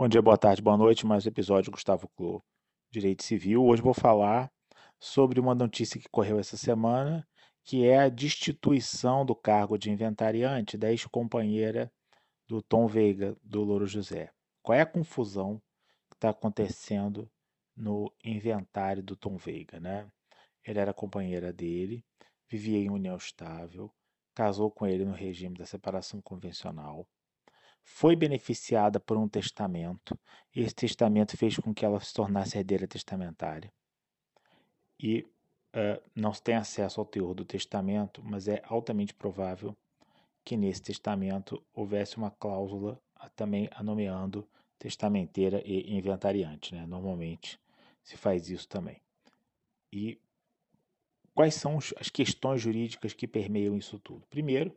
Bom dia, boa tarde, boa noite. Mais um episódio Gustavo Clô, Direito Civil. Hoje vou falar sobre uma notícia que correu essa semana, que é a destituição do cargo de inventariante da ex-companheira do Tom Veiga, do Louro José. Qual é a confusão que está acontecendo no inventário do Tom Veiga, né? Ele era companheira dele, vivia em união estável, casou com ele no regime da separação convencional foi beneficiada por um testamento. Esse testamento fez com que ela se tornasse herdeira testamentária. E uh, não se tem acesso ao teor do testamento, mas é altamente provável que nesse testamento houvesse uma cláusula também a nomeando testamenteira e inventariante. Né? Normalmente se faz isso também. E quais são as questões jurídicas que permeiam isso tudo? Primeiro,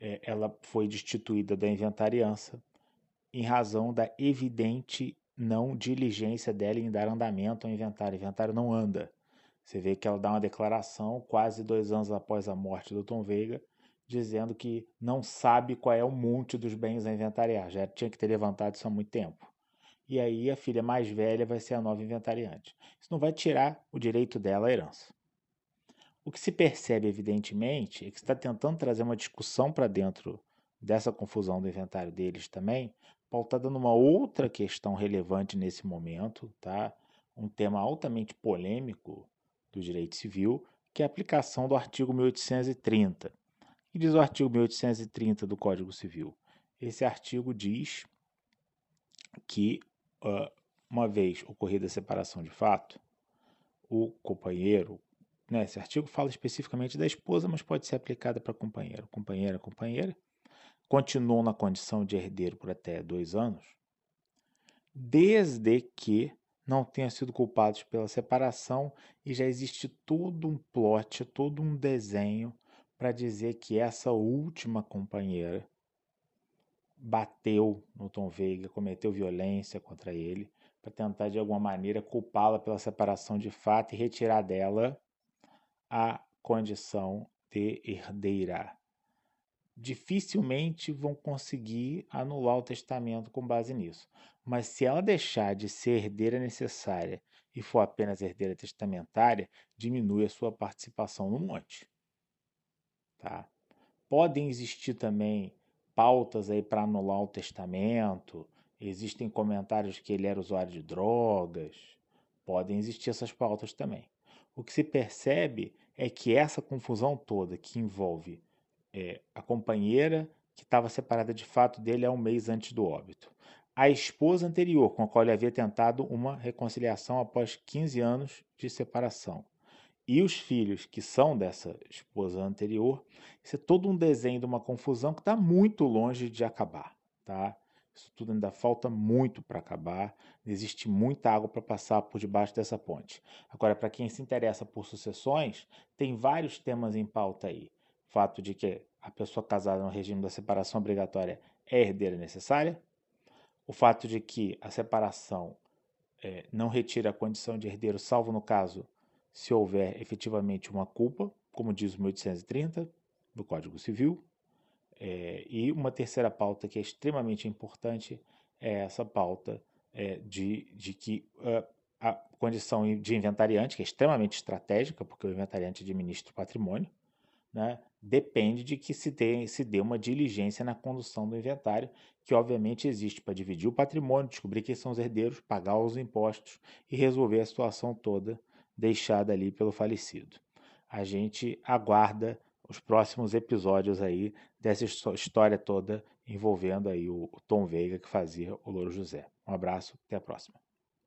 ela foi destituída da inventariança em razão da evidente não diligência dela em dar andamento ao inventário. O inventário não anda. Você vê que ela dá uma declaração quase dois anos após a morte do Tom Veiga, dizendo que não sabe qual é o monte dos bens a inventariar. Já tinha que ter levantado isso há muito tempo. E aí a filha mais velha vai ser a nova inventariante. Isso não vai tirar o direito dela à herança. O que se percebe, evidentemente, é que está tentando trazer uma discussão para dentro dessa confusão do inventário deles também, pautada numa outra questão relevante nesse momento, tá? um tema altamente polêmico do direito civil, que é a aplicação do artigo 1830. E diz o artigo 1830 do Código Civil? Esse artigo diz que, uma vez ocorrida a separação de fato, o companheiro, né? Esse artigo fala especificamente da esposa, mas pode ser aplicada para companheiro, companheira, companheira. Continuam na condição de herdeiro por até dois anos, desde que não tenham sido culpados pela separação e já existe todo um plot, todo um desenho para dizer que essa última companheira bateu no Tom Veiga, cometeu violência contra ele, para tentar de alguma maneira culpá-la pela separação de fato e retirar dela a condição de herdeira. Dificilmente vão conseguir anular o testamento com base nisso. Mas se ela deixar de ser herdeira necessária e for apenas herdeira testamentária, diminui a sua participação no monte. Tá? Podem existir também pautas aí para anular o testamento. Existem comentários que ele era usuário de drogas. Podem existir essas pautas também. O que se percebe é que essa confusão toda que envolve é, a companheira que estava separada de fato dele há um mês antes do óbito, a esposa anterior com a qual ele havia tentado uma reconciliação após 15 anos de separação, e os filhos que são dessa esposa anterior, isso é todo um desenho de uma confusão que está muito longe de acabar, tá? Isso tudo ainda falta muito para acabar, existe muita água para passar por debaixo dessa ponte. Agora, para quem se interessa por sucessões, tem vários temas em pauta aí. O fato de que a pessoa casada no regime da separação obrigatória é herdeira necessária, o fato de que a separação é, não retira a condição de herdeiro, salvo no caso se houver efetivamente uma culpa, como diz o 1830 do Código Civil, é, e uma terceira pauta que é extremamente importante é essa pauta é, de, de que uh, a condição de inventariante, que é extremamente estratégica, porque o inventariante administra o patrimônio, né, depende de que se, tenha, se dê uma diligência na condução do inventário, que obviamente existe para dividir o patrimônio, descobrir quem são os herdeiros, pagar os impostos e resolver a situação toda deixada ali pelo falecido. A gente aguarda os próximos episódios aí dessa história toda envolvendo aí o Tom Veiga que fazia o Louro José. Um abraço, até a próxima.